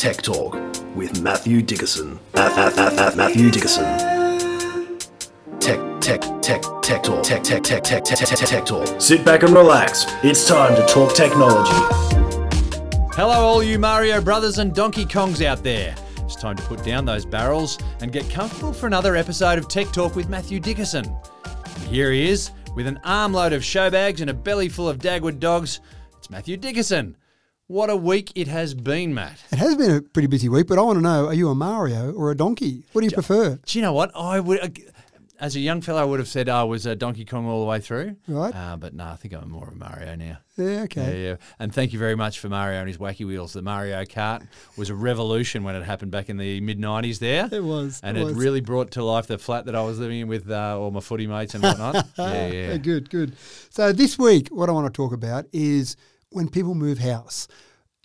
Tech Talk with Matthew Dickerson. At, at, at Matthew Dickerson. Tech, tech, tech, tech talk. Tech, tech, tech, tech, tech, tech, tech talk. Sit back and relax. It's time to talk technology. Hello, all you Mario Brothers and Donkey Kongs out there. It's time to put down those barrels and get comfortable for another episode of Tech Talk with Matthew Dickerson. And here he is, with an armload of show bags and a belly full of Dagwood dogs. It's Matthew Dickerson. What a week it has been, Matt. It has been a pretty busy week, but I want to know: Are you a Mario or a donkey? What do you prefer? Do you know what? I would, uh, as a young fellow, I would have said I was a Donkey Kong all the way through. Right. Uh, but no, I think I'm more of a Mario now. Yeah, Yeah, okay. yeah. And thank you very much for Mario and his wacky wheels. The Mario Kart was a revolution when it happened back in the mid 90s there. It was, And it it, was. really brought to life the flat that I was living in with uh, all my footy mates and whatnot. yeah, yeah. Good, good. So this week, what I want to talk about is when people move house.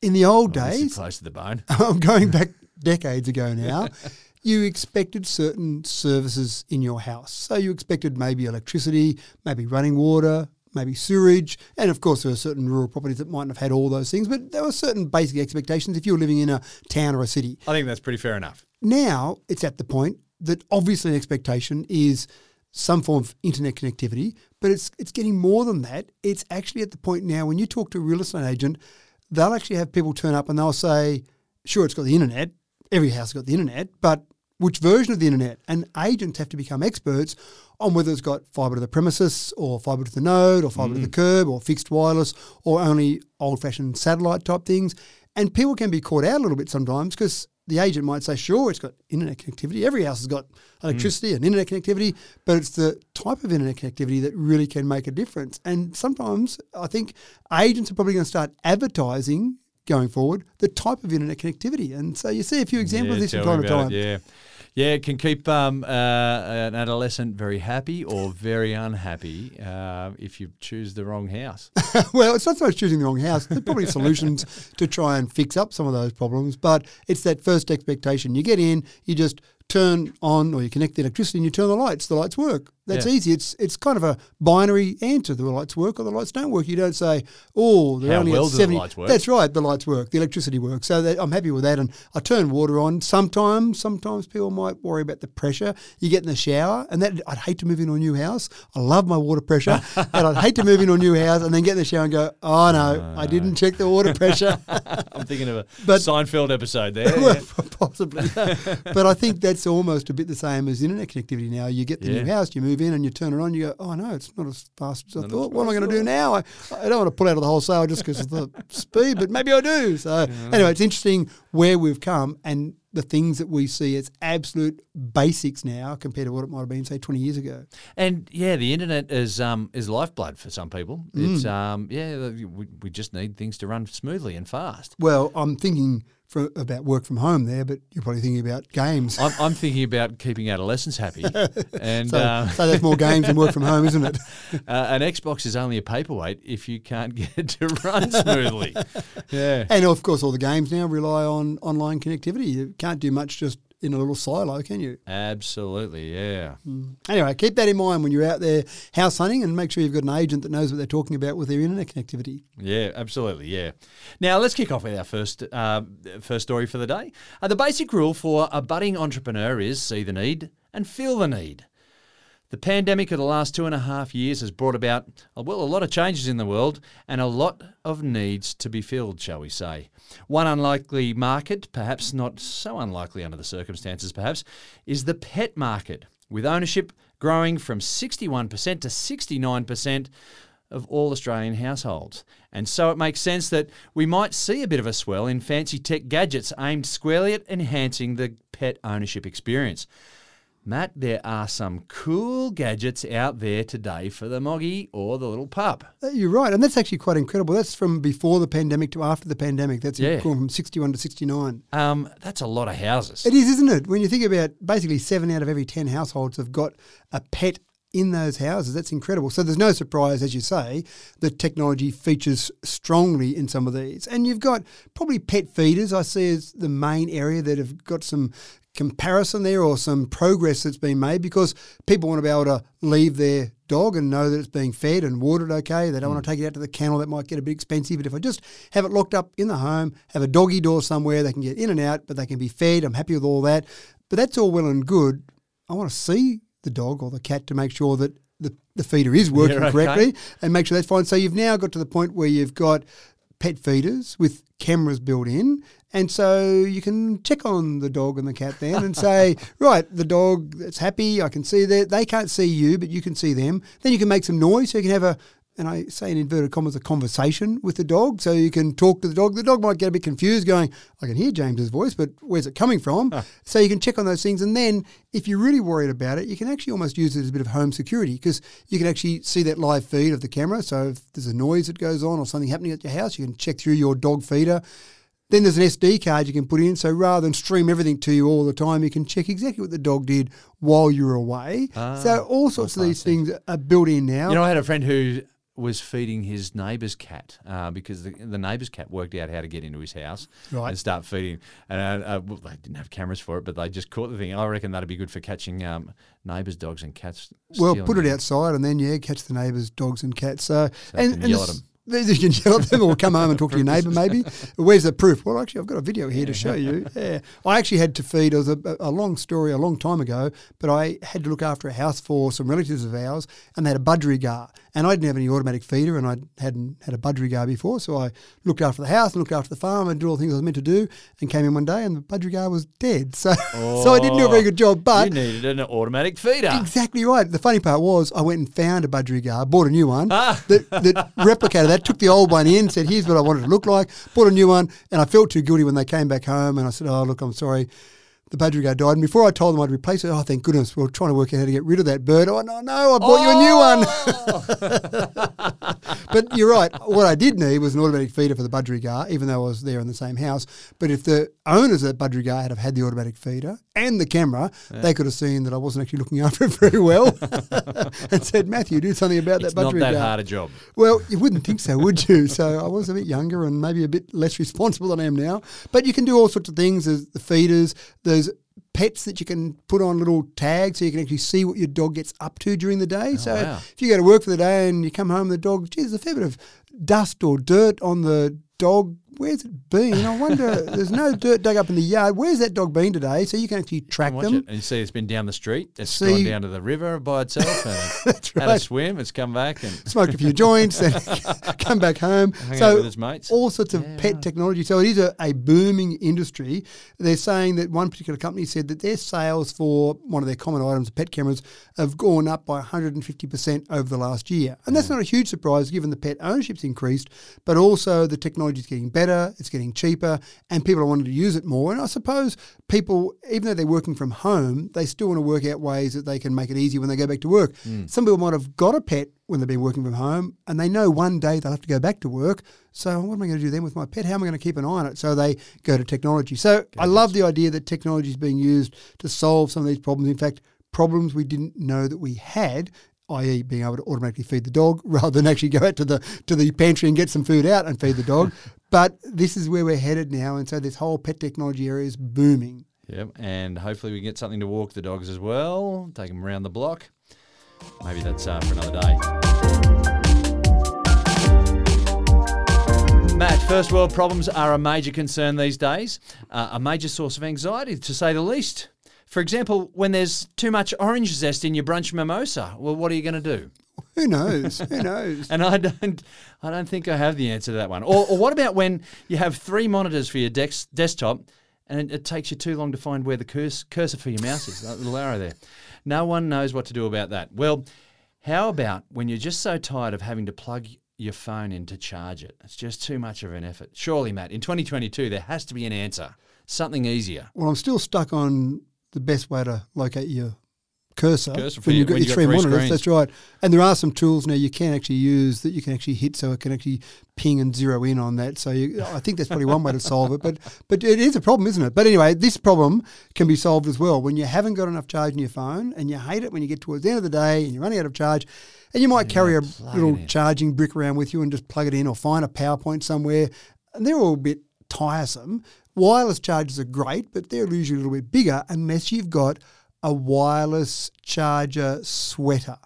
In the old days, close to the bone. I'm going back decades ago now. You expected certain services in your house. So you expected maybe electricity, maybe running water, maybe sewerage, and of course there are certain rural properties that mightn't have had all those things, but there were certain basic expectations if you were living in a town or a city. I think that's pretty fair enough. Now it's at the point that obviously an expectation is some form of internet connectivity, but it's it's getting more than that. It's actually at the point now when you talk to a real estate agent, they'll actually have people turn up and they'll say, "Sure, it's got the internet. Every house has got the internet, but which version of the internet?" And agents have to become experts on whether it's got fibre to the premises or fibre to the node or fibre to the mm. curb or fixed wireless or only old-fashioned satellite type things. And people can be caught out a little bit sometimes because the agent might say, sure, it's got internet connectivity. Every house has got electricity and internet connectivity, but it's the type of internet connectivity that really can make a difference. And sometimes I think agents are probably going to start advertising going forward the type of internet connectivity. And so you see a few examples Yeah, of this from time to time. it, Yeah. Yeah, it can keep um, uh, an adolescent very happy or very unhappy uh, if you choose the wrong house. well, it's not so much choosing the wrong house. There's probably solutions to try and fix up some of those problems, but it's that first expectation. You get in, you just turn on or you connect the electricity and you turn the lights. The lights work. That's Yeah. easy. It's it's kind of a binary answer. The lights work or the lights don't work. You don't say, oh, they're How only well at do the 70. lights work? That's right. The lights work. The electricity works. So that, I'm happy with that. And I turn water on. Sometimes, sometimes people might worry about the pressure. You get in the shower and that I'd hate to move into a new house. I love my water pressure and I'd hate to move into a new house and then get in the shower and go, oh no, I didn't check the water pressure. I'm thinking of a But- Seinfeld episode there. well, possibly. but I think that's almost a bit the same as internet connectivity now. You get the new house, you move in and you turn it on, you go, oh no, it's not as fast as I thought. What am I going to do now? I, I don't want to pull out of the wholesale just because of the speed, but maybe I do. So anyway, it's interesting where we've come and the things that we see as absolute basics now compared to what it might have been, say, 20 years ago. And yeah, the internet is um, is lifeblood for some people. Mm. It's um, yeah, we, we just need things to run smoothly and fast. Well, I'm thinking for, about work from home there, but you're probably thinking about games. I'm, I'm thinking about keeping adolescents happy, and So, uh, so that's more games than work from home, isn't it? uh, an Xbox is only a paperweight if you can't get it to run smoothly. yeah. And of course, all the games now rely on online connectivity. You can't do much just in a little silo, can you? Absolutely, yeah. Anyway, keep that in mind when you're out there house hunting and make sure you've got an agent that knows what they're talking about with their internet connectivity. Yeah, absolutely. Yeah. Now let's kick off with our first uh, first story for the day. Uh, the basic rule for a budding entrepreneur is see the need and feel the need. The pandemic of the last two and a half years has brought about, uh, well, a lot of changes in the world and a lot of needs to be filled, shall we say. One unlikely market, perhaps not so unlikely under the circumstances, perhaps, is the pet market, with ownership growing from 61% to 69% of all Australian households. And so it makes sense that we might see a bit of a swell in fancy tech gadgets aimed squarely at enhancing the pet ownership experience. Matt, there are some cool gadgets out there today for the moggy or the little pup. Uh, You're right, and that's actually quite incredible. That's from before the pandemic to after the pandemic. That's Yeah. gone from 61 to 69. Um, that's a lot of houses. It is, isn't it? When you think about basically seven out of every 10 households have got a pet in those houses. That's incredible. So there's no surprise, as you say, that technology features strongly in some of these. And you've got probably pet feeders, I see as the main area that have got some comparison there or some progress that's been made because people want to be able to leave their dog and know that it's being fed and watered okay. They don't want to mm. take it out to the kennel. That might get a bit expensive. But if I just have it locked up in the home, have a doggy door somewhere, they can get in and out, but they can be fed. I'm happy with all that. But that's all well and good. I want to see the dog or the cat to make sure that the, the feeder is working okay. correctly and make sure that's fine. So you've now got to the point where you've got pet feeders with cameras built in. And so you can check on the dog and the cat then and say, right, the dog that's happy, I can see that. They can't see you, but you can see them. Then you can make some noise so you can have a, and I say in inverted commas, a conversation with the dog. So you can talk to the dog. The dog might get a bit confused going, I can hear James's voice, but where's it coming from? Ah. So you can check on those things. And then if you're really worried about it, you can actually almost use it as a bit of home security because you can actually see that live feed of the camera. So if there's a noise that goes on or something happening at your house, you can check through your dog feeder. Then there's an SD card you can put in. So rather than stream everything to you all the time, you can check exactly what the dog did while you were away. Ah, so all sorts of these things are built in now. You know, I had a friend who was feeding his neighbour's cat uh, because the, the neighbour's cat worked out how to get into his house Right. and start feeding. And uh, uh, well, they didn't have cameras for it, but they just caught the thing. I reckon that'd be good for catching um, neighbours' dogs and cats. Well, put it them. outside and then yeah, catch the neighbours' dogs and cats. So, So and, and yell at this- 'em. You can yell at them or come home and talk to your neighbour maybe. Where's the proof? Well, actually, I've got a video here to show you. Yeah, I actually had to feed. It was a, a long story a long time ago, but I had to look after a house for some relatives of ours, and they had a budgerigar, and I didn't have any automatic feeder, and I hadn't had a budgerigar before, so I looked after the house and looked after the farm and did all the things I was meant to do, and came in one day and the budgerigar was dead. So, so I didn't do a very good job. But you needed an automatic feeder. Exactly right. The funny part was I went and found a budgerigar, bought a new one Ah. that, that replicated that, took the old one in, said, here's what I wanted to look like, bought a new one, and I felt too guilty when they came back home and I said, oh, look, I'm sorry. The budgerigar died. And before I told them I'd replace it, oh, thank goodness, we are trying to work out how to get rid of that bird. Oh, no, no, I bought you a new oh! one. but you're right. What I did need was an automatic feeder for the budgerigar, even though I was there in the same house. But if the owners of that budgerigar had have had the automatic feeder and the camera, they could have seen that I wasn't actually looking after it very well and said, Matthew, do something about it's that not budgerigar. that hard a job. Well, you wouldn't think so, would you? So I was a bit younger and maybe a bit less responsible than I am now. But you can do all sorts of things. There's the feeders. There's pets that you can put on little tags so you can actually see what your dog gets up to during the day. Oh, so Oh, wow. if you go to work for the day and you come home, the dog, geez, there's a fair bit of dust or dirt on the dog. Where's it been? I wonder. there's no dirt dug up in the yard. Where's that dog been today? So you can actually track them. it. And you see it's been down the street. It's See- gone down to the river by itself and That's had a swim. It's come back and smoked a few joints, and come back home. Out so with his mates. all sorts of Yeah, pet right. technology. So it is a, a booming industry. They're saying that one particular company said that their sales for one of their common items, pet cameras, have gone up by 150% over the last year. And that's not a huge surprise given the pet ownership's increased, but also the technology is getting better, it's getting cheaper, and people are wanting to use it more. And I suppose people, even though they're working from home, they still want to work out ways that they can make it easier when they go back to work. Mm. Some people might have got a pet when they've been working from home and they know one day they'll have to go back to work. So what am I going to do then with my pet? How am I going to keep an eye on it? So they go to technology. So I love the idea that technology is being used to solve some of these problems. In fact, problems we didn't know that we had i.e., being able to automatically feed the dog rather than actually go out to the to the pantry and get some food out and feed the dog. But this is where we're headed now, and so this whole pet technology area is booming. Yep, and hopefully we get something to walk the dogs as well. Take them around the block. Maybe that's uh, for another day. Matt, first world problems are a major concern these days, uh, a major source of anxiety, to say the least. For example, when there's too much orange zest in your brunch mimosa, well, what are you going to do? Who knows? Who knows? And I don't, I don't think I have the answer to that one. Or, or what about when you have three monitors for your dex, desktop, and it, it takes you too long to find where the curse, cursor for your mouse is, that little arrow there. No one knows what to do about that. Well, how about when you're just so tired of having to plug your phone in to charge it? It's just too much of an effort. Surely, Matt, in 2022 there has to be an answer, something easier. Well, I'm still stuck on the best way to locate your cursor, Cursor for when you- you've got when your three three monitors. screens. That's right. And there are some tools now you can actually use that you can actually hit, so it can actually ping and zero in on that. So you, I think that's probably one way to solve it. But but it is a problem, isn't it? But anyway, this problem can be solved as well when you haven't got enough charge in your phone, and you hate it when you get towards the end of the day and you're running out of charge. And you might carry a little in. charging brick around with you and just plug it in or find a PowerPoint somewhere. And they're all a bit tiresome. Wireless chargers are great, but they're usually a little bit bigger unless you've got a wireless charger sweater.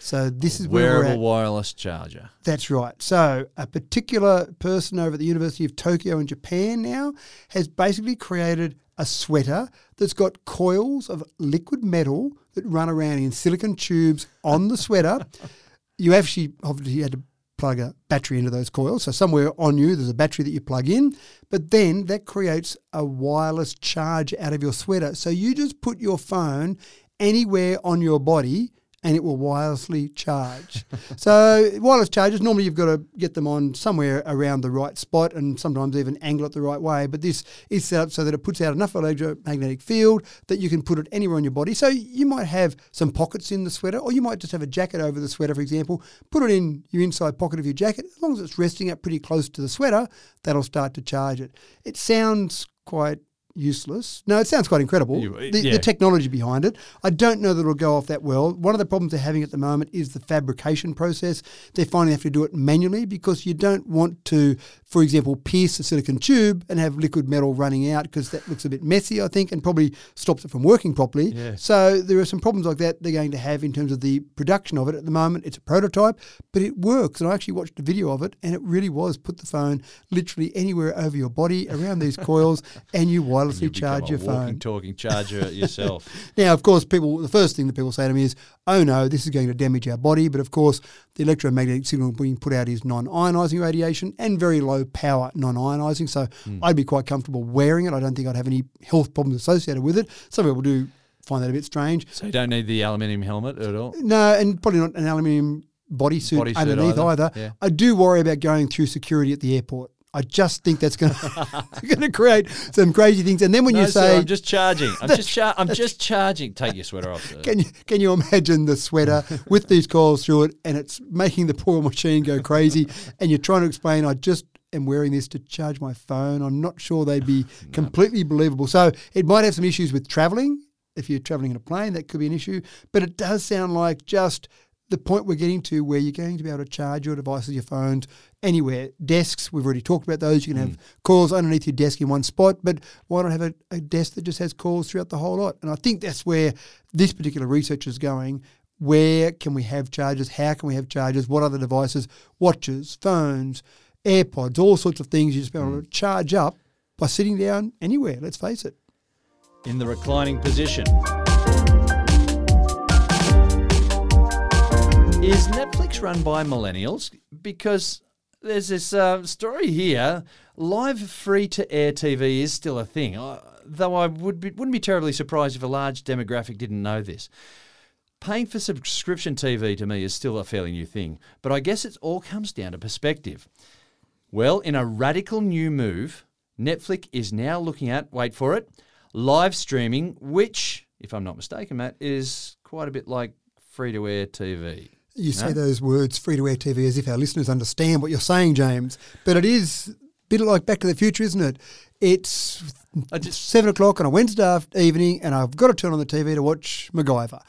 So this is where we're Wearable wireless charger. That's right. So a particular person over at the University of Tokyo in Japan now has basically created a sweater that's got coils of liquid metal that run around in silicon tubes on the sweater. you actually obviously had to plug a battery into those coils. So somewhere on you there's a battery that you plug in, but then that creates a wireless charge out of your sweater. So you just put your phone anywhere on your body and it will wirelessly charge. so wireless chargers normally you've got to get them on somewhere around the right spot and sometimes even angle it the right way. But this is set up so that it puts out enough electromagnetic field that you can put it anywhere on your body. So you might have some pockets in the sweater, or you might just have a jacket over the sweater, for example. Put it in your inside pocket of your jacket. As long as it's resting up pretty close to the sweater, that'll start to charge it. It sounds quite useless. No, it sounds quite incredible. You- the, yeah. the technology behind it. I don't know that it'll go off that well. One of the problems they're having at the moment is the fabrication process. They finally have to do it manually because you don't want to, for example, pierce a silicon tube and have liquid metal running out because that looks a bit messy, I think, and probably stops it from working properly. Yeah. So there are some problems like that they're going to have in terms of the production of it. At the moment, it's a prototype, but it works. And I actually watched a video of it, and it really was put the phone literally anywhere over your body around these coils, and you You charge your phone. walking, talking charger yourself. Now, of course, people the first thing that people say to me is, "Oh no, this is going to damage our body." But of course, the electromagnetic signal being put out is non-ionizing radiation and very low power non-ionizing. So hmm. I'd be quite comfortable wearing it. I don't think I'd have any health problems associated with it. Some people do find that a bit strange. so you don't need the aluminium helmet at all. No, and probably not an aluminium bodysuit Bodysuit underneath either, either. yeah. I do worry about going through security at the airport. I just think that's going to create some crazy things. And then when No, you sir, say, I'm just charging. I'm just char- I'm just charging. Take your sweater off. Sir. Can you can you imagine the sweater with these coils through it, and it's making the poor machine go crazy, and you're trying to explain, I just am wearing this to charge my phone. I'm not sure they'd be completely believable. So it might have some issues with traveling. If you're traveling in a plane, that could be an issue. But it does sound like just the point we're getting to where you're going to be able to charge your devices, your phones, anywhere. Desks, we've already talked about those. You can have hmm. calls underneath your desk in one spot, but why not have a, a desk that just has calls throughout the whole lot? And I think that's where this particular research is going. Where can we have chargers? How can we have chargers? What other devices? Watches, phones, AirPods, all sorts of things you just be able to hmm. charge up by sitting down anywhere, let's face it. in the reclining position. Is Netflix run by millennials? Because there's this uh, story here. Live free to air TV is still a thing, though I would be, wouldn't be terribly surprised if a large demographic didn't know this. Paying for subscription TV to me is still a fairly new thing, but I guess it all comes down to perspective. Well, in a radical new move, Netflix is now looking at, wait for it, live streaming, which, if I'm not mistaken, Matt, is quite a bit like free to air TV. You say those words, free to air TV, as if our listeners understand what you're saying, James. But it is a bit like Back to the Future, isn't it? It's just- seven o'clock on a Wednesday evening, and I've got to turn on the TV to watch MacGyver.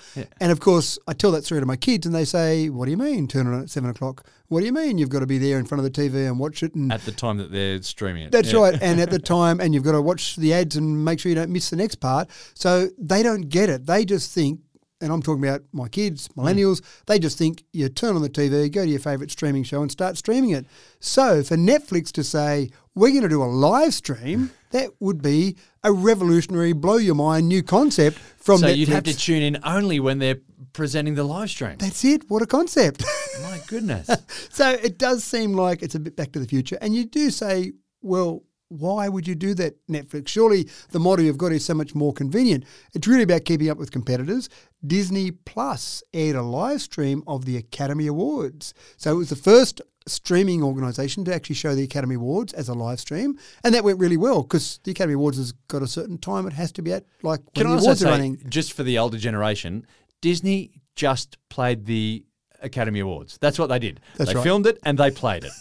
And of course, I tell that story to my kids, and they say, "What do you mean turn it on at seven o'clock? What do you mean you've got to be there in front of the TV and watch it?" And At the time that they're streaming it. that's Yeah. right. And at the time, and you've got to watch the ads and make sure you don't miss the next part. So they don't get it. They just think, and I'm talking about my kids, hmm. millennials, they just think you turn on the TV, go to your favourite streaming show and start streaming it. So for Netflix to say, we're going to do a live stream, that would be a revolutionary, blow your mind new concept from So Netflix. you'd have to tune in only when they're presenting the live stream. That's it. What a concept. My goodness. So it does seem like it's a bit back to the future. And you do say, well, why would you do that, Netflix? Surely the model you've got is so much more convenient. It's really about keeping up with competitors. Disney Plus aired a live stream of the Academy Awards. So it was the first streaming organisation to actually show the Academy Awards as a live stream. And that went really well because the Academy Awards has got a certain time it has to be at, like when Can I the awards are say, running. just for the older generation, Disney just played the Academy Awards. That's what they did. That's they right. filmed it and they played it.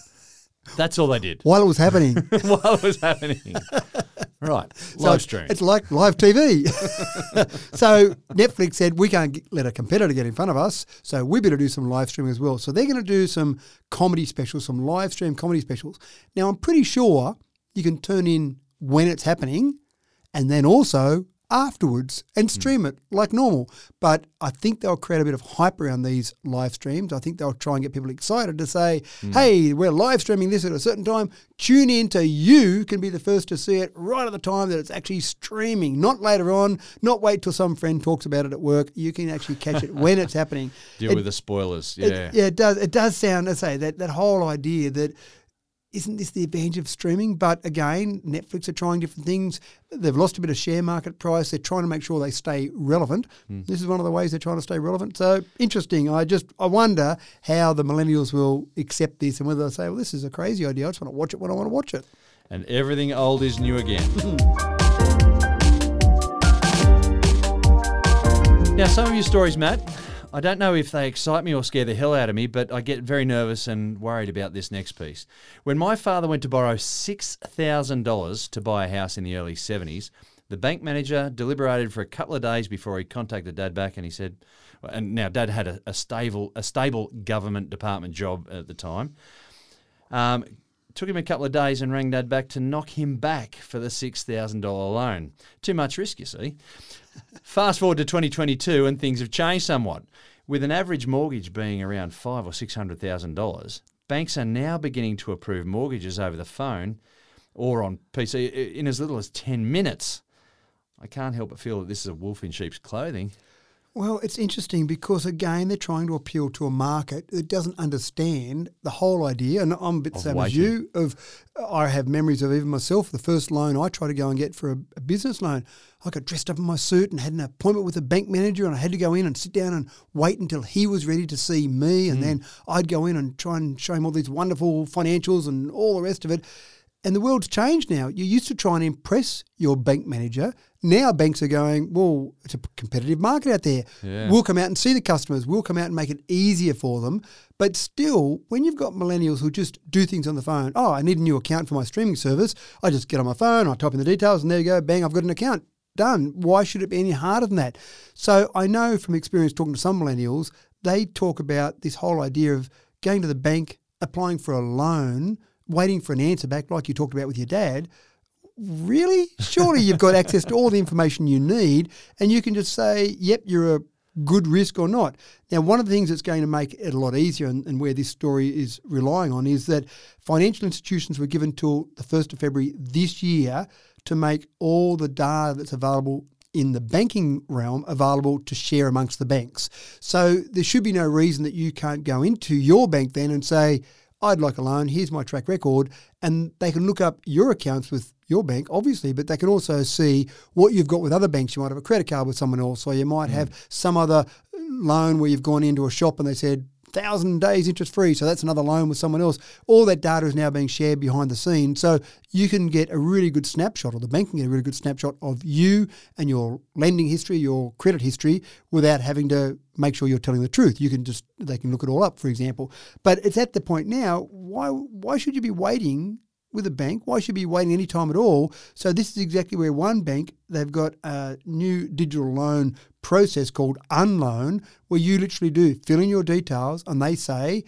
That's all they did While it was happening. while it was happening. Right. Live it's- stream. It's like live TV. so Netflix said we can't let a competitor get in front of us, so we better do some live streaming as well. So they're going to do some comedy specials, some live stream comedy specials. Now I'm pretty sure you can turn in when it's happening and then also afterwards and hmm. stream it like normal. But I think they'll create a bit of hype around these live streams. I think they'll try and get people excited to say, hmm. hey, we're live streaming this at a certain time. Tune in to you can be the first to see it right at the time that it's actually streaming, not later on, not wait till some friend talks about it at work. You can actually catch it when it's happening. Deal It- with the spoilers. it- Yeah. yeah, it does. It does sound. I say that that whole idea that isn't this the advantage of streaming? But again, Netflix are trying different things. They've lost a bit of share market price. They're trying to make sure they stay relevant. Hmm. This is one of the ways they're trying to stay relevant. So interesting. I just I wonder how the millennials will accept this and whether they say, "Well, this is a crazy idea. I just want to watch it when I want to watch it." And everything old is new again. now, some of your stories, Matt, I don't know if they excite me or scare the hell out of me, but I get very nervous and worried about this next piece. When my father went to borrow $6,000 to buy a house in the early 70s, the bank manager deliberated for a couple of days before he contacted dad back and he said, and now dad had a, a stable a stable government department job at the time. Um, took him a couple of days and rang dad back to knock him back for the $6,000 loan. Too much risk, you see. Fast forward to 2022 and things have changed somewhat. With an average mortgage being around five or six hundred thousand dollars, banks are now beginning to approve mortgages over the phone or on PC in as little as ten minutes. I can't help but feel that this is a wolf in sheep's clothing. Well, it's interesting because again they're trying to appeal to a market that doesn't understand the whole idea. And I'm a bit the same as you. Of I have memories of even myself. The first loan I tried to go and get for a, a business loan, I got dressed up in my suit and had an appointment with a bank manager, and I had to go in and sit down and wait until he was ready to see me, and hmm. then I'd go in and try and show him all these wonderful financials and all the rest of it. And the world's changed now. You used to try and impress your bank manager. Now banks are going, well, it's a competitive market out there. Yeah. We'll come out and see the customers. We'll come out and make it easier for them. But still, when you've got millennials who just do things on the phone, oh, I need a new account for my streaming service. I just get on my phone, I type in the details, and there you go, bang, I've got an account. Done. Why should it be any harder than that? So I know from experience talking to some millennials, they talk about this whole idea of going to the bank, applying for a loan, waiting for an answer back, like you talked about with your dad. Really? Surely you've got access to all the information you need, and you can just say, yep, you're a good risk or not. Now, one of the things that's going to make it a lot easier, and, and where this story is relying on, is that financial institutions were given till the 1st of February this year to make all the data that's available in the banking realm available to share amongst the banks. So there should be no reason that you can't go into your bank then and say, I'd like a loan, here's my track record. And they can look up your accounts with your bank, obviously, but they can also see what you've got with other banks. You might have a credit card with someone else, or you might hmm. have some other loan where you've gone into a shop and they said, thousand days interest free. So that's another loan with someone else. All that data is now being shared behind the scenes. So you can get a really good snapshot, or the bank can get a really good snapshot of you and your lending history, your credit history, without having to make sure you're telling the truth. You can just they can look it all up, for example. But it's at the point now. Why why should you be waiting? With a bank, why should be waiting any time at all? So this is exactly where one bank they've got a new digital loan process called Unloan, where you literally do fill in your details and they say,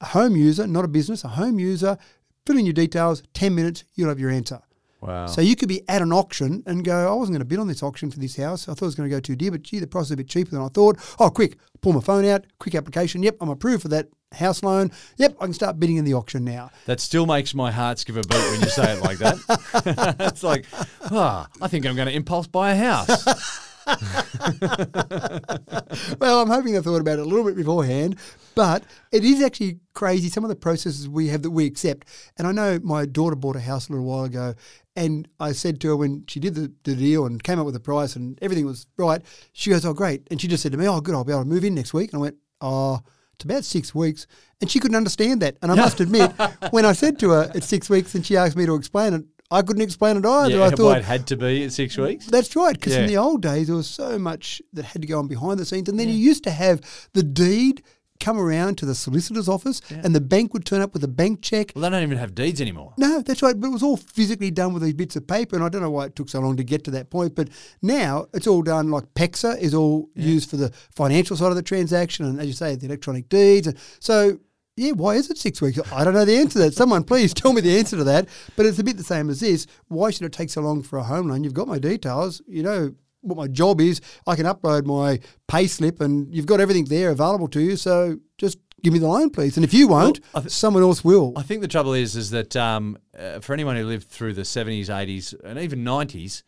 a home user, not a business, a home user, fill in your details, 10 minutes, you'll have your answer. Wow. So you could be at an auction and go, I wasn't going to bid on this auction for this house. I thought it was going to go too dear, but gee, the price is a bit cheaper than I thought. Oh, quick, pull my phone out, quick application. Yep, I'm approved for that house loan. Yep, I can start bidding in the auction now. That still makes my heart skip a beat when you say it like that. it's like, ah, I think I'm going to impulse buy a house. well, I'm hoping I thought about it a little bit beforehand, but it is actually crazy some of the processes we have that we accept. And I know my daughter bought a house a little while ago, and I said to her when she did the, the deal and came up with the price and everything was right, she goes, Oh, great. And she just said to me, Oh, good, I'll be able to move in next week. And I went, Oh, it's about six weeks. And she couldn't understand that. And I must admit, when I said to her, It's six weeks, and she asked me to explain it, I couldn't explain it either. yeah, I thought, it had to be at six weeks. that's right, because in the old days there was so much that had to go on behind the scenes, and then you used to have the deed come around to the solicitor's office, and the bank would turn up with a bank check. Well, they don't even have deeds anymore. No, that's right, but it was all physically done with these bits of paper, and I don't know why it took so long to get to that point. But now it's all done like PEXA is all used for the financial side of the transaction, and as you say, the electronic deeds. And so yeah, why is it six weeks? I don't know the answer to that. Someone please tell me the answer to that. But it's a bit the same as this. Why should it take so long for a home loan? You've got my details. You know what my job is. I can upload my pay slip and you've got everything there available to you. So just give me the loan, please. And if you won't, I th- someone else will. I think the trouble is, is that um, uh, for anyone who lived through the 70s, 80s, and even 90s,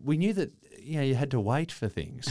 we knew that you know you had to wait for things.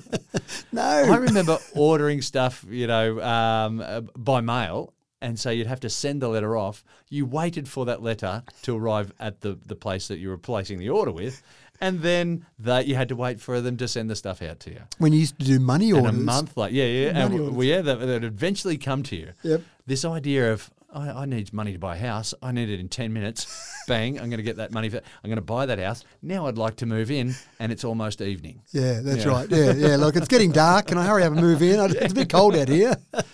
no. I remember ordering stuff, you know, um, uh, by mail, and so you'd have to send the letter off. You waited for that letter to arrive at the, the place that you were placing the order with, and then that you had to wait for them to send the stuff out to you. when you used to do money And orders. a month later, yeah, yeah, Money and orders. well, yeah, that would eventually come to you. Yep. This idea of I, I need money to buy a house. I need it in ten minutes. Bang! I'm going to get that money. For, I'm going to buy that house. Now I'd like to move in, and it's almost evening. Yeah, that's Yeah. right. Yeah, yeah. Look, it's getting dark. Can I hurry up and move in? It's a bit cold out here.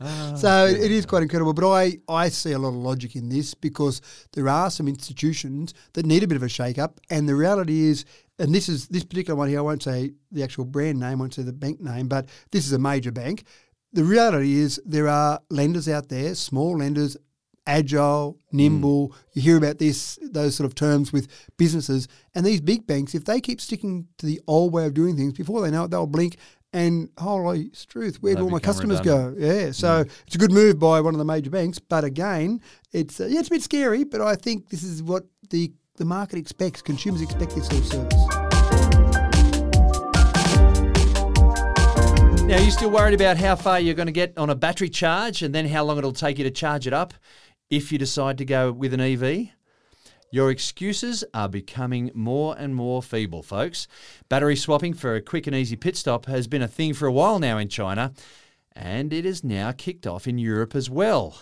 Ah, so it is quite incredible. But I, I see a lot of logic in this because there are some institutions that need a bit of a shake up. And the reality is, and this is this particular one here, I won't say the actual brand name, I won't say the bank name, but this is a major bank. The reality is there are lenders out there, small lenders, agile, nimble. You hear about this, those sort of terms with businesses. And these big banks, if they keep sticking to the old way of doing things, before they know it, they'll blink. And holy struth, where do all my customers redundant. go? Yeah, so it's a good move by one of the major banks. But again, it's uh, yeah, it's a bit scary. But I think this is what the the market expects. Consumers expect this sort of service. Now, are you still worried about how far you're going to get on a battery charge, and then how long it'll take you to charge it up if you decide to go with an EV? Your excuses are becoming more and more feeble, folks. Battery swapping for a quick and easy pit stop has been a thing for a while now in China, and it is now kicked off in Europe as well.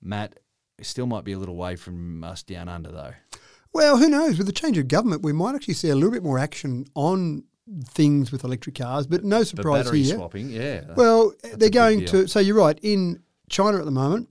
Matt, still might be a little way from us down under, though. Well, who knows? With the change of government, we might actually see a little bit more action on things with electric cars. But no surprise battery here. swapping, yeah. Well, they're going to. So you're right. In China at the moment,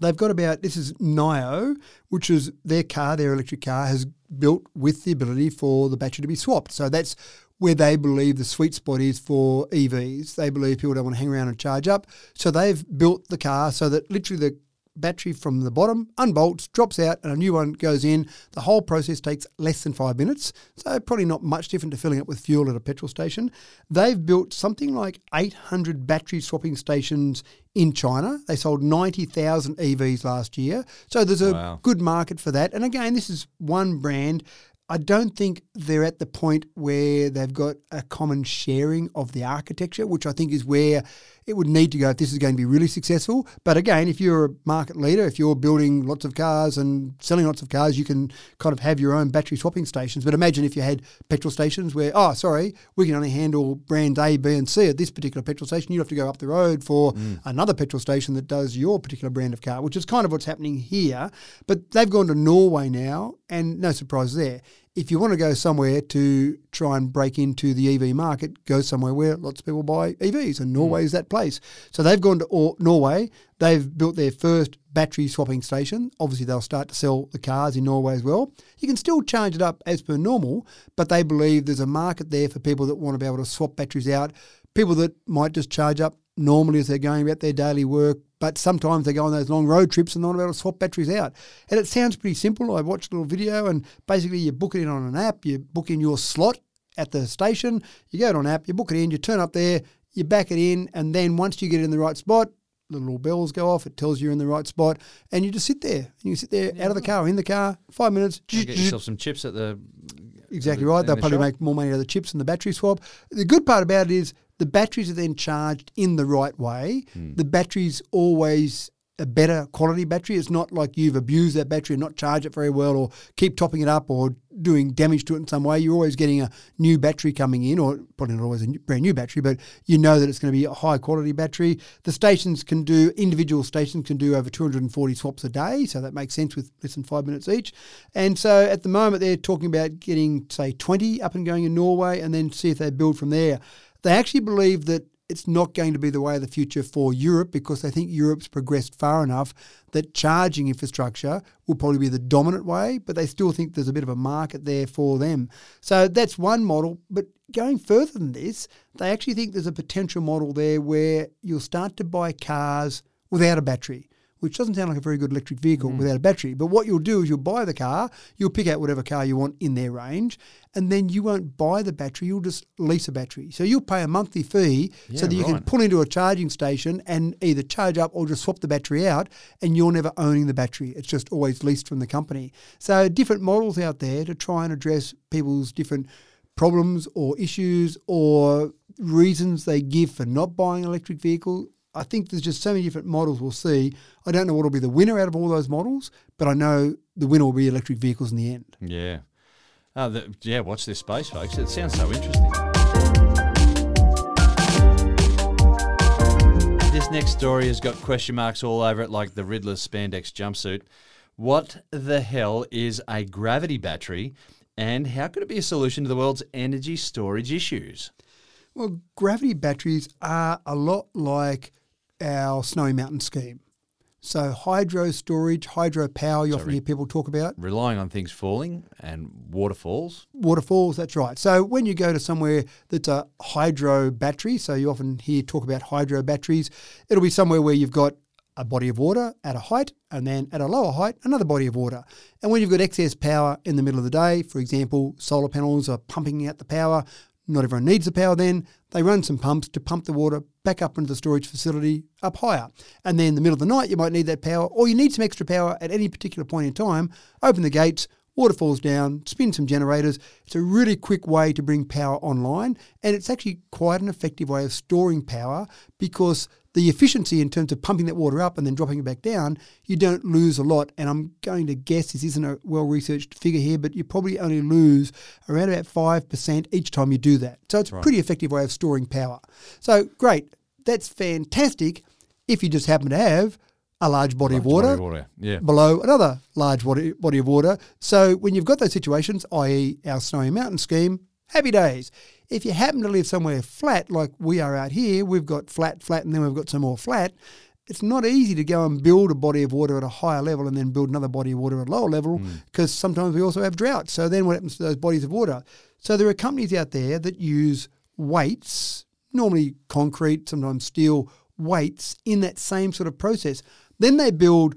they've got about this is NIO, which is their car, their electric car has built with the ability for the battery to be swapped. So that's where they believe the sweet spot is for EVs. They believe people don't want to hang around and charge up. So they've built the car so that literally the battery from the bottom unbolts, drops out, and a new one goes in. The whole process takes less than five minutes. So probably not much different to filling up with fuel at a petrol station. They've built something like 800 battery swapping stations in China. They sold 90,000 EVs last year. So there's a Wow. good market for that. And again, this is one brand. I don't think they're at the point where they've got a common sharing of the architecture, which I think is where it would need to go if this is going to be really successful. But again, if you're a market leader, if you're building lots of cars and selling lots of cars, you can kind of have your own battery swapping stations. But imagine if you had petrol stations where, oh, sorry, we can only handle brands A, B, and C at this particular petrol station. You'd have to go up the road for mm. another petrol station that does your particular brand of car, which is kind of what's happening here. But they've gone to Norway now, and no surprise there. If you want to go somewhere to try and break into the EV market, go somewhere where lots of people buy EVs, and Norway is mm. that place. So they've gone to Norway. They've built their first battery swapping station. Obviously, they'll start to sell the cars in Norway as well. You can still charge it up as per normal, but they believe there's a market there for people that want to be able to swap batteries out. People that might just charge up normally as they're going about their daily work, but sometimes they go on those long road trips and they want to be able to swap batteries out. And it sounds pretty simple. I watched a little video and basically you book it in on an app, you book in your slot at the station, you go to an app, you book it in, you turn up there, you back it in, and then once you get in the right spot, the little bells go off, it tells you you're in the right spot, and you just sit there. And you sit there out of the car, in the car, five minutes. You get yourself some chips at the Exactly right. They'll the probably shop. make more money out of the chips and the battery swap. The good part about it is the batteries are then charged in the right way. Hmm. The battery's always a better quality battery. It's not like you've abused that battery and not charged it very well or keep topping it up or doing damage to it in some way. You're always getting a new battery coming in, or probably not always a new, brand new battery, but you know that it's going to be a high quality battery. The stations can do, individual stations can do over 240 swaps a day, so that makes sense with less than five minutes each. And so at the moment, they're talking about getting, say, 20 up and going in Norway and then see if they build from there. They actually believe that it's not going to be the way of the future for Europe because they think Europe's progressed far enough that charging infrastructure will probably be the dominant way, but they still think there's a bit of a market there for them. So that's one model. But going further than this, they actually think there's a potential model there where you'll start to buy cars without a battery which doesn't sound like a very good electric vehicle Mm. without a battery. But what you'll do is you'll buy the car, you'll pick out whatever car you want in their range, and then you won't buy the battery, you'll just lease a battery. So you'll pay a monthly fee so that you can pull into a charging station and either charge up or just swap the battery out, and you're never owning the battery. It's just always leased from the company. So different models out there to try and address people's different problems or issues or reasons they give for not buying an electric vehicle. I think there's just so many different models we'll see. I don't know what will be the winner out of all those models, but I know the winner will be electric vehicles in the end. Yeah. Uh, the, yeah, watch this space, folks. It sounds so interesting. This next story has got question marks all over it, like the Riddler spandex jumpsuit. What the hell is a gravity battery, and how could it be a solution to the world's energy storage issues? Well, gravity batteries are a lot like our Snowy Mountain scheme. So hydro storage, hydro power, you often Sorry. hear people talk about. Relying on things falling and waterfalls. Waterfalls, that's right. So when you go to somewhere that's a hydro battery, so you often hear talk about hydro batteries, it'll be somewhere where you've got a body of water at a height and then at a lower height, another body of water. And when you've got excess power in the middle of the day, for example, solar panels are pumping out the power, not everyone needs the power then, they run some pumps to pump the water back up into the storage facility up higher. And then in the middle of the night, you might need that power, or you need some extra power at any particular point in time, open the gates, water falls down, spin some generators. It's a really quick way to bring power online, and it's actually quite an effective way of storing power because the efficiency in terms of pumping that water up and then dropping it back down, you don't lose a lot. And I'm going to guess this isn't a well researched figure here, but you probably only lose around about 5% each time you do that. So it's a pretty effective way of storing power. So great. That's fantastic if you just happen to have a large body of Body water of water. Yeah. below another large body, body of water. So when you've got those situations, i.e., our Snowy Mountain scheme, happy days. If you happen to live somewhere flat, like we are out here, we've got flat, flat, and then we've got some more flat. It's not easy to go and build a body of water at a higher level and then build another body of water at a lower level hmm. because sometimes we also have drought. So then what happens to those bodies of water? So there are companies out there that use weights, normally concrete, sometimes steel weights, in that same sort of process. Then they build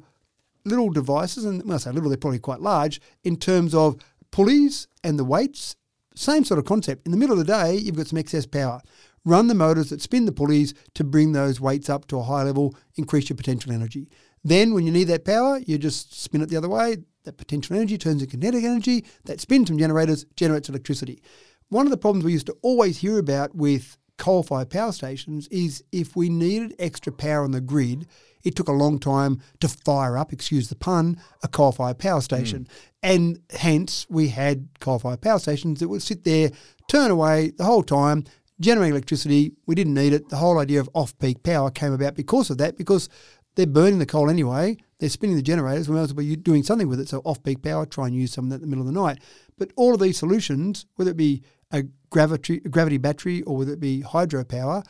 little devices, and when I say little, they're probably quite large, in terms of pulleys and the weights. Same sort of concept. In the middle of the day, you've got some excess power. Run the motors that spin the pulleys to bring those weights up to a high level, increase your potential energy. Then, when you need that power, you just spin it the other way. That potential energy turns into kinetic energy. That spins from generators, generates electricity. One of the problems we used to always hear about with coal fired power stations is if we needed extra power on the grid, it took a long time to fire up, excuse the pun, a coal fired power station. Hmm. And hence we had coal fired power stations that would sit there, turn away the whole time, generate electricity. We didn't need it. The whole idea of off peak power came about because of that, because they're burning the coal anyway. They're spinning the generators. We might as well be doing something with it. So off peak power, try and use some of that in the middle of the night. But all of these solutions, whether it be a gravity, a gravity battery or whether it be hydropower,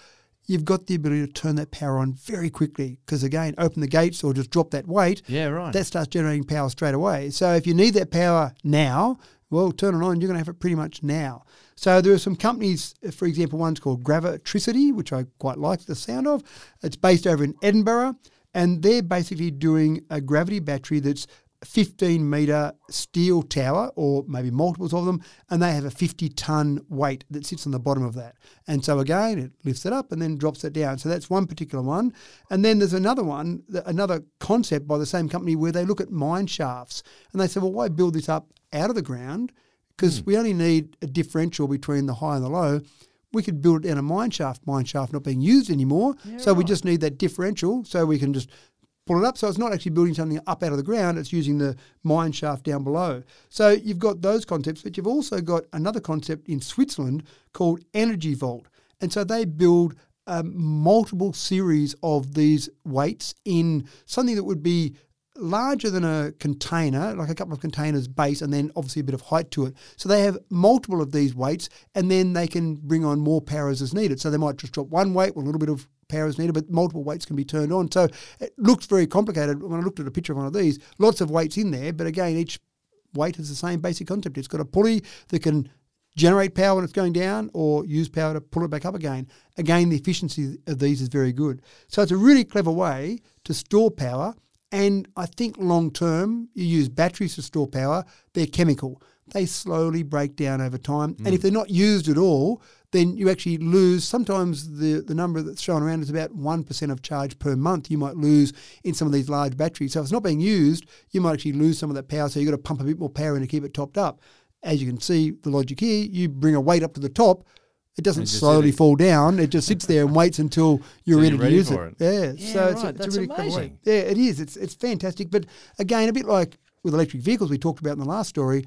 you've got the ability to turn that power on very quickly. Because again, open the gates or just drop that weight. Yeah, right. That starts generating power straight away. So if you need that power now, well, turn it on. You're going to have it pretty much now. So there are some companies, uh, for example, one's called Gravitricity, which I quite like the sound of. It's based over in Edinburgh, and they're basically doing a gravity battery that's 15 metre steel tower, or maybe multiples of them, and they have a 50 ton weight that sits on the bottom of that. And so again, it lifts it up and then drops it down. So that's one particular one. And then there's another one, another concept by the same company where they look at mine shafts and they say, well, why build this up out of the ground? Because hmm. we only need a differential between the high and the low. We could build it in a mine shaft, mine shaft not being used anymore. so we just need that differential so we can just pull it up. So it's not actually building something up out of the ground, it's using the mine shaft down below. So you've got those concepts, but you've also got another concept in Switzerland called Energy Vault. And so they build um, multiple series of these weights in something that would be larger than a container, like a couple of containers base, and then obviously a bit of height to it. So they have multiple of these weights, and then they can bring on more powers as needed. So they might just drop one weight with a little bit of power is needed, but multiple weights can be turned on. So it looks very complicated. When I looked at a picture of one of these, lots of weights in there, but again, each weight has the same basic concept. It's got a pulley that can generate power when it's going down or use power to pull it back up again. Again, the efficiency of these is very good. So it's a really clever way to store power. And I think long term, you use batteries to store power, they're chemical. They slowly break down over time. And if hmm. they're not used at all, then you actually lose. Sometimes the, the number that's shown around is about 1% of charge per month you might lose in some of these large batteries. So if it's not being used, you might actually lose some of that power. So you've got to pump a bit more power in to keep it topped up. As you can see, the logic here, you bring a weight up to the top, it doesn't slowly sitting. fall down. It just sits there and waits until you're Till ready you're to use for it. it. Yeah, Yeah, so it's, a, it's That's a really clever way. amazing. Yeah, it is. It's it's fantastic. But again, a bit like with electric vehicles we talked about in the last story,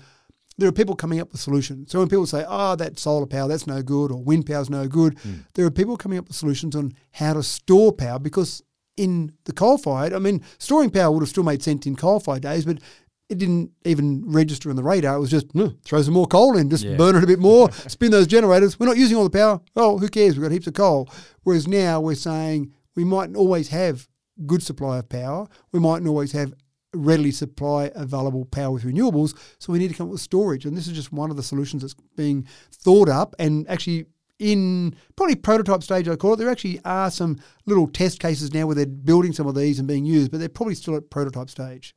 there are people coming up with solutions. So when people say, "Oh, that solar power, that's no good," or "Wind power's no good," Hmm. there are people coming up with solutions on how to store power because in the coal-fired, I mean, storing power would have still made sense in coal-fired days, but it didn't even register on the radar. It was just "No, throw some more coal in, just Yeah. burn it a bit more, spin those generators. We're not using all the power. Oh, who cares? We've got heaps of coal. Whereas now we're saying we mightn't always have good supply of power. We mightn't always have readily supply available power with renewables. So we need to come up with storage. And this is just one of the solutions that's being thought up and actually in probably prototype stage, I call it. There actually are some little test cases now where they're building some of these and being used, but they're probably still at prototype stage.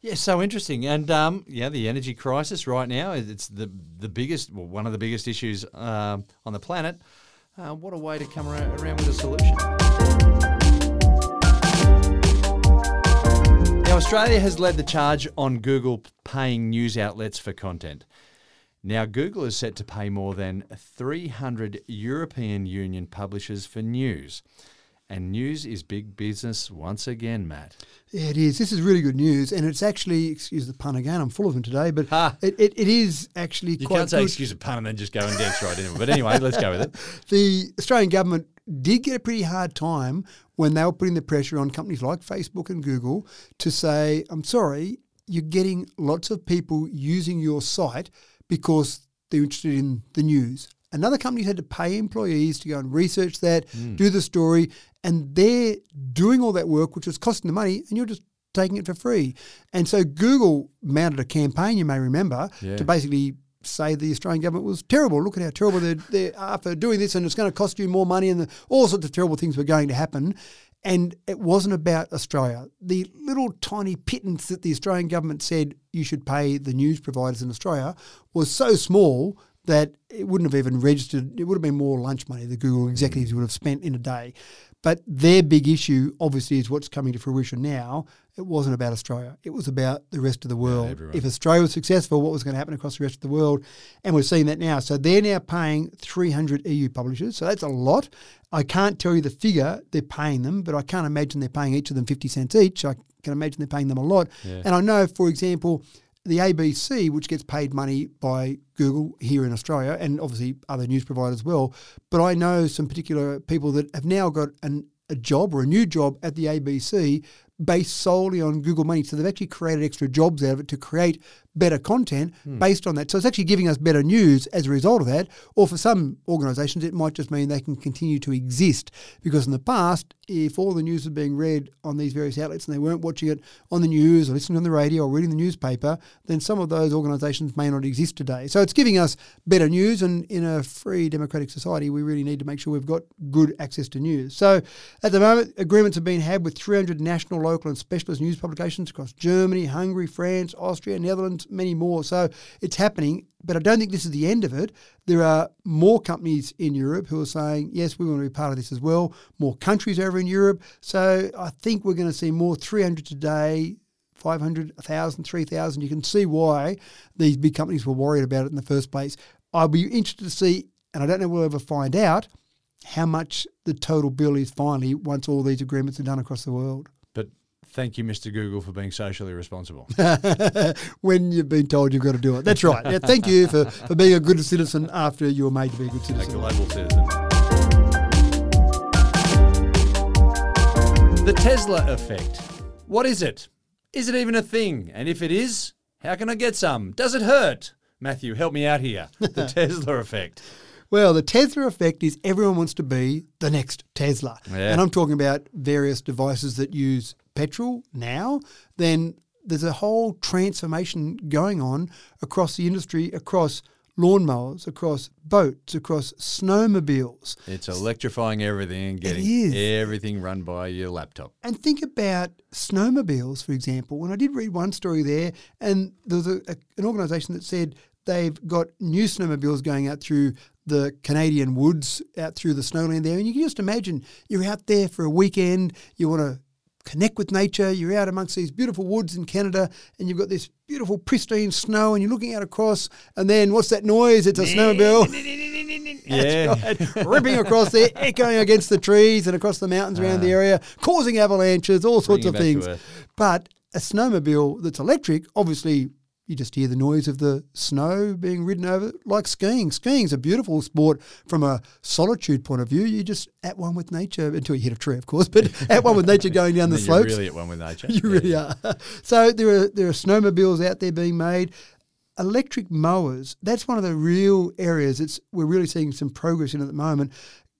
Yeah, so interesting. And um, yeah, the energy crisis right now it's the the biggest, well, one of the biggest issues um, on the planet. Uh, what a way to come around, around with a solution. Now, Australia has led the charge on Google paying news outlets for content. Now, Google is set to pay more than 300 European Union publishers for news. And news is big business once again, Matt. Yeah, it is. This is really good news, and it's actually excuse the pun again. I'm full of them today, but it, it, it is actually You quite can't say good. excuse a pun and then just go and dance right into it. But anyway, let's go with it. the Australian government did get a pretty hard time when they were putting the pressure on companies like Facebook and Google to say, I'm sorry, you're getting lots of people using your site because they're interested in the news. Another company's had to pay employees to go and research that, hmm. do the story, and they're doing all that work, which is costing the money, and you're just taking it for free. And so Google mounted a campaign, you may remember, Yeah. to basically say the Australian government was terrible. Look at how terrible they they are for doing this, and it's going to cost you more money, and the, all sorts of terrible things were going to happen. And it wasn't about Australia. The little tiny pittance that the Australian government said you should pay the news providers in Australia was so small that it wouldn't have even registered. It would have been more lunch money the Google executives would have spent in a day. But their big issue, obviously, is what's coming to fruition now. It wasn't about Australia. It was about the rest of the world. everyone. if Australia was successful, what was going to happen across the rest of the world? And we're seeing that now. So they're now paying 300 EU publishers. So that's a lot. I can't tell you the figure they're paying them, but I can't imagine they're paying each of them 50 cents each. I can imagine they're paying them a lot. And I know, for example, the ABC, which gets paid money by Google here in Australia, and obviously other news providers as well. But I know some particular people that have now got an, a job or a new job at the ABC based solely on Google money. So they've actually created extra jobs out of it to create better content hmm. based on that. So it's actually giving us better news as a result of that. Or for some organisations, it might just mean they can continue to exist because in the past, if all the news was being read on these various outlets and they weren't watching it on the news or listening on the radio or reading the newspaper, then some of those organisations may not exist today. So it's giving us better news, and in a free democratic society, we really need to make sure we've got good access to news. So at the moment, agreements have been had with 300 national, local, and specialist news publications across Germany, Hungary, France, Austria, Netherlands, many more. So it's happening. But I don't think this is the end of it. There are more companies in Europe who are saying, yes, we want to be part of this as well. More countries over in Europe. So I think we're going to see more 300 today, 500, 1,000, 3,000. You can see why these big companies were worried about it in the first place. I'll be interested to see, and I don't know we'll ever find out, how much the total bill is finally once all these agreements are done across the world. Thank you, Mr. Google, for being socially responsible. when you've been told you've got to do it. That's right. Yeah, thank you for, for being a good citizen after you were made to be a good citizen. a global citizen. The Tesla effect. What is it? Is it even a thing? And if it is, how can I get some? Does it hurt? Matthew, help me out here. The Tesla effect. Well, the Tesla effect is everyone wants to be the next Tesla. Yeah. And I'm talking about various devices that use petrol now. Then there's a whole transformation going on across the industry, across lawnmowers, across boats, across snowmobiles. It's electrifying everything and getting everything run by your laptop. And think about snowmobiles, for example. When I did read one story there, and there was a, a, an organisation that said they've got new snowmobiles going out through the Canadian woods, out through the snowland there. And you can just imagine you're out there for a weekend, you want to connect with nature, you're out amongst these beautiful woods in Canada, and you've got this beautiful, pristine snow, and you're looking out across, and then what's that noise? It's a snowmobile. Yeah. Right. ripping across there, echoing against the trees and across the mountains around the area, causing avalanches, all sorts Ah. Of it back to things. But a snowmobile that's electric, obviously, you just hear the noise of the snow being ridden over, like skiing. Skiing's a beautiful sport from a solitude point of view. You're just at one with nature until you hit a tree, of course, but at one with nature going down the Then you're slopes. really at one with nature. You Yeah. really are. So there are there are snowmobiles out there being made. Electric mowers, that's one of the real areas it's we're really seeing some progress in at the moment.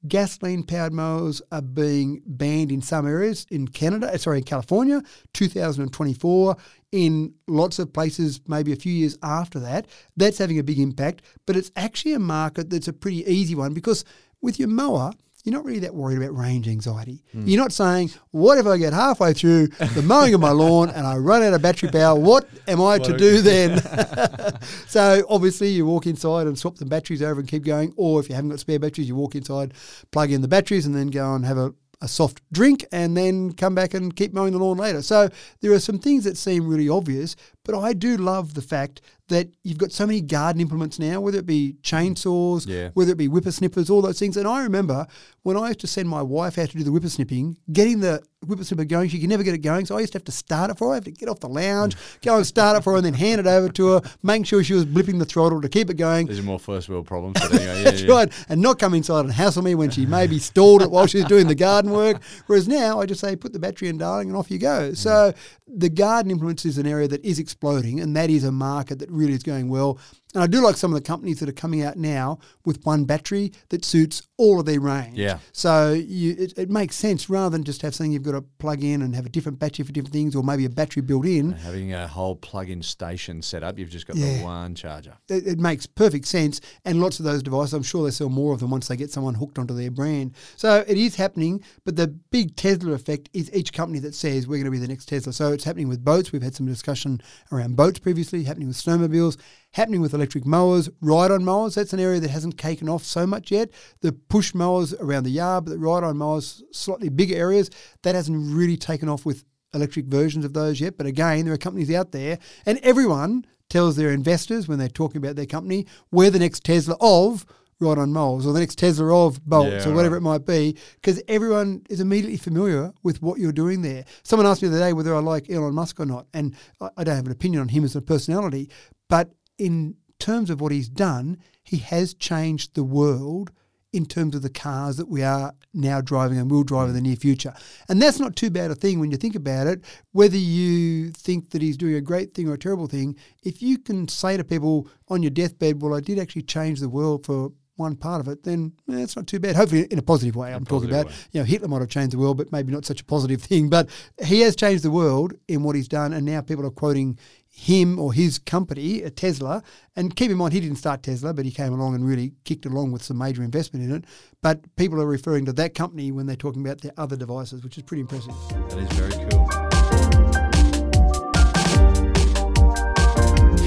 Gasoline powered mowers are being banned in some areas in Canada, uh, sorry, in California, 2024. In lots of places, maybe a few years after that, that's having a big impact. But it's actually a market that's a pretty easy one because with your mower, you're not really that worried about range anxiety. Hmm. You're not saying, what if I get halfway through the mowing of my lawn and I run out of battery power? What am I to do then? so obviously you walk inside and swap the batteries over and keep going. Or if you haven't got spare batteries, you walk inside, plug in the batteries and then go and have a, a soft drink and then come back and keep mowing the lawn later. So there are some things that seem really obvious, but I do love the fact that you've got so many garden implements now, whether it be chainsaws, Yeah. whether it be whippersnippers, all those things. And I remember when I used to send my wife out to do the whippersnipping, getting the whippersnipper going, she could never get it going. So I used to have to start it for her. I have to get off the lounge, go and start it for her, and then hand it over to her, making sure she was blipping the throttle to keep it going. These are more first world problems. But anyway, yeah, That's yeah. right. And not come inside and hassle me when she maybe stalled it while she was doing the garden work. Whereas now I just say, put the battery in, darling, and off you go. So the garden implements is an area that is exploding, and that is a market that really is going well. And I do like some of the companies that are coming out now with one battery that suits all of their range. Yeah. So you, it, it makes sense rather than just have something you've got to plug in and have a different battery for different things, or maybe a battery built in. Having a whole plug-in station set up, you've just got Yeah. the one charger. it, it makes perfect sense. And lots of those devices, I'm sure they sell more of them once they get someone hooked onto their brand. So it is happening. But the big Tesla effect is each company that says we're going to be the next Tesla. So it's happening with boats. We've had some discussion around boats previously, happening with snowmobiles, happening with electric mowers, ride on mowers. That's an area that hasn't taken off so much yet. The push mowers around the yard, but the ride on mowers, slightly bigger areas, that hasn't really taken off with electric versions of those yet. But again, there are companies out there, and everyone tells their investors when they're talking about their company, we're the next Tesla of ride on moles or the next Tesla of bolts Yeah, or whatever right. it might be, because everyone is immediately familiar with what you're doing there. Someone asked me the other day whether I like Elon Musk or not, and I, I don't have an opinion on him as a personality, but in terms of what he's done, he has changed the world in terms of the cars that we are now driving and will drive in the near future. And that's not too bad a thing when you think about it. Whether you think that he's doing a great thing or a terrible thing, if you can say to people on your deathbed, well, I did actually change the world for one part of it, then eh, it's not too bad. Hopefully, in a positive way. I'm talking about. way. You know, Hitler might have changed the world, but maybe not such a positive thing. But he has changed the world in what he's done, and now people are quoting him or his company, uh, Tesla. And keep in mind, he didn't start Tesla, but he came along and really kicked along with some major investment in it. But people are referring to that company when they're talking about their other devices, which is pretty impressive. That is very cool.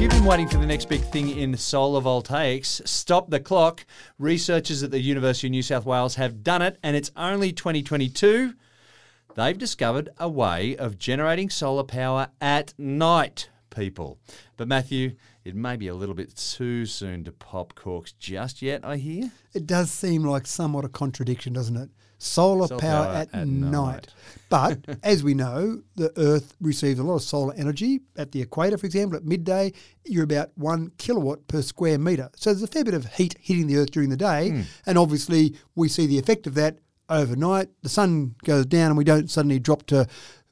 You've been waiting for the next big thing in solar voltaics, stop the clock. Researchers at the University of New South Wales have done it, and it's only 2022. They've discovered a way of generating solar power at night, people. But Matthew, it may be a little bit too soon to pop corks just yet, I hear. It does seem like somewhat a contradiction, doesn't it? Solar, Solar power, power at, at night. night. But as we know, the Earth receives a lot of solar energy. At the equator, for example, at midday, you're about one kilowatt per square metre. So there's a fair bit of heat hitting the Earth during the day. Hmm. And obviously, we see the effect of that overnight. The sun goes down and we don't suddenly drop to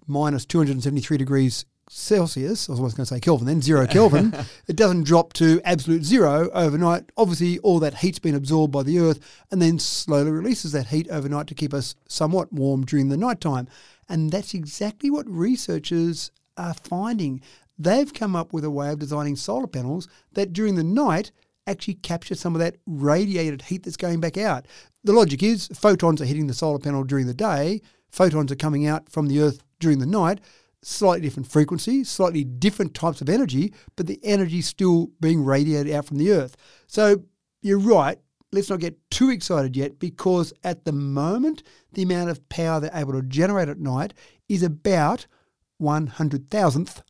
minus 273 degrees Celsius, I was almost going to say Kelvin then, zero Kelvin. it doesn't drop to absolute zero overnight. Obviously, all that heat's been absorbed by the Earth and then slowly releases that heat overnight to keep us somewhat warm during the nighttime. And that's exactly what researchers are finding. They've come up with a way of designing solar panels that during the night actually capture some of that radiated heat that's going back out. The logic is photons are hitting the solar panel during the day, photons are coming out from the Earth during the night. Slightly different frequency, slightly different types of energy, but the energy still being radiated out from the Earth. So you're right. Let's not get too excited yet because at the moment, the amount of power they're able to generate at night is about one hundred thousandth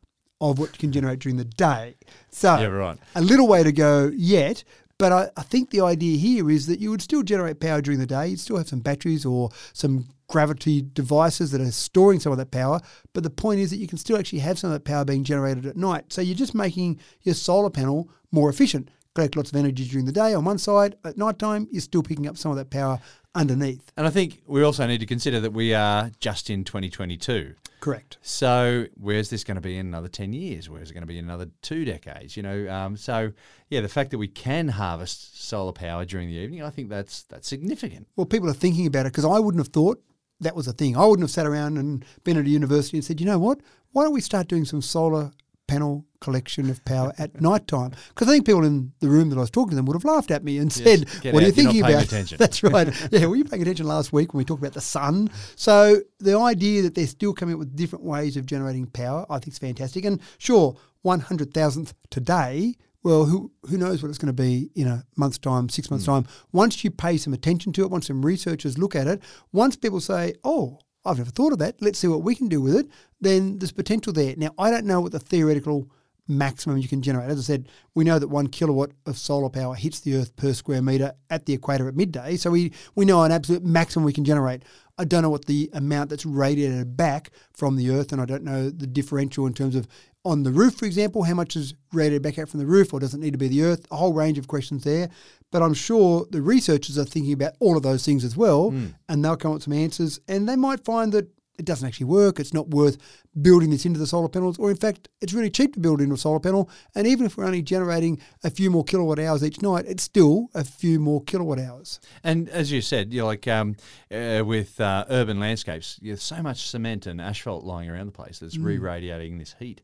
of what you can generate during the day. So Yeah, right. a little way to go yet. But I, I think the idea here is that you would still generate power during the day. You'd still have some batteries or some gravity devices that are storing some of that power. But the point is that you can still actually have some of that power being generated at night. So you're just making your solar panel more efficient. Collect lots of energy during the day on one side. At night time, you're still picking up some of that power underneath. And I think we also need to consider that we are just in 2022. Correct. So where's this going to be in another 10 years? Where's it going to be in another two decades? You know, um, so yeah, the fact that we can harvest solar power during the evening, I think that's that's significant. Well, people are thinking about it because I wouldn't have thought that was a thing. I wouldn't have sat around and been at a university and said, you know what? Why don't we start doing some solar panel collection of power at night time? Because I think people in the room that I was talking to them would have laughed at me and said, what are you out, you're not thinking about? attention. That's right. Yeah, were you paying attention last week when we talked about the sun? So the idea that they're still coming up with different ways of generating power, I think is fantastic. And sure, one hundred thousandth today. Well, who who knows what it's going to be in a month's time, six months' hmm. time. Once you pay some attention to it, once some researchers look at it, once people say, "Oh, I've never thought of that. Let's see what we can do with it," then there's potential there. Now, I don't know what the theoretical maximum you can generate. As I said, we know that one kilowatt of solar power hits the Earth per square meter at the equator at midday. So we, we know an absolute maximum we can generate. I don't know what the amount that's radiated back from the Earth, and I don't know the differential in terms of on the roof, for example, how much is radiated back out from the roof, or does it need to be the Earth? A whole range of questions there. But I'm sure the researchers are thinking about all of those things as well, and they'll come up with some answers, and they might find that it doesn't actually work. It's not worth building this into the solar panels, or in fact, it's really cheap to build into a solar panel. And even if we're only generating a few more kilowatt hours each night, it's still a few more kilowatt hours. And as you said, you're like um, uh, with uh, urban landscapes, there's so much cement and asphalt lying around the place that's re-radiating this heat.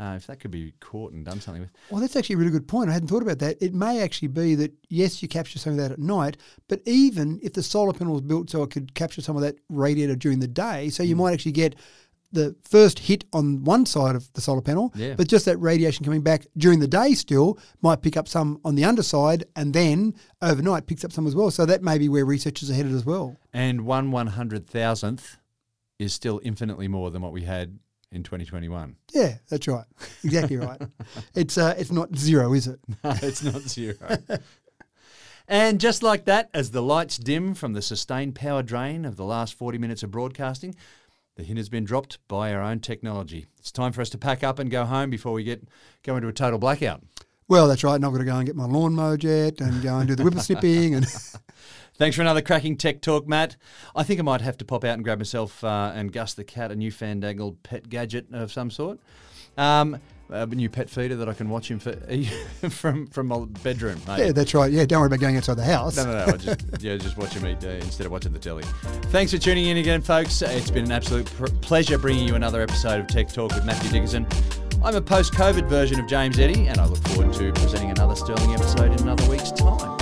Uh, if that could be caught and done something with, Well, that's actually a really good point. I hadn't thought about that. It may actually be that, yes, you capture some of that at night, but even if the solar panel was built so it could capture some of that radiated during the day, so you might actually get the first hit on one side of the solar panel, Yeah. but just that radiation coming back during the day still might pick up some on the underside and then overnight picks up some as well. So that may be where researchers are headed as well. and one one hundred thousandth is still infinitely more than what we had in 2021. Yeah, that's right. Exactly right. It's uh, it's not zero, is it? No, it's not zero. and just like that, as the lights dim from the sustained power drain of the last 40 minutes of broadcasting, the hint has been dropped by our own technology. It's time for us to pack up and go home before we get go into a total blackout. Well, that's right. And I've got to go and get my lawn mowed yet and go and do the whippersnipping and Thanks for another cracking tech talk, Matt. I think I might have to pop out and grab myself uh, and Gus the cat a new fandangled pet gadget of some sort. Um, a new pet feeder that I can watch him for, from from my bedroom. mate. Yeah, that's right. Yeah, don't worry about going outside the house. No, no, no. I just, yeah, just watch him eat uh, instead of watching the telly. Thanks for tuning in again, folks. It's been an absolute pr- pleasure bringing you another episode of Tech Talk with Matthew Dickerson. I'm a post COVID version of James Eddy, and I look forward to presenting another sterling episode in another week's time.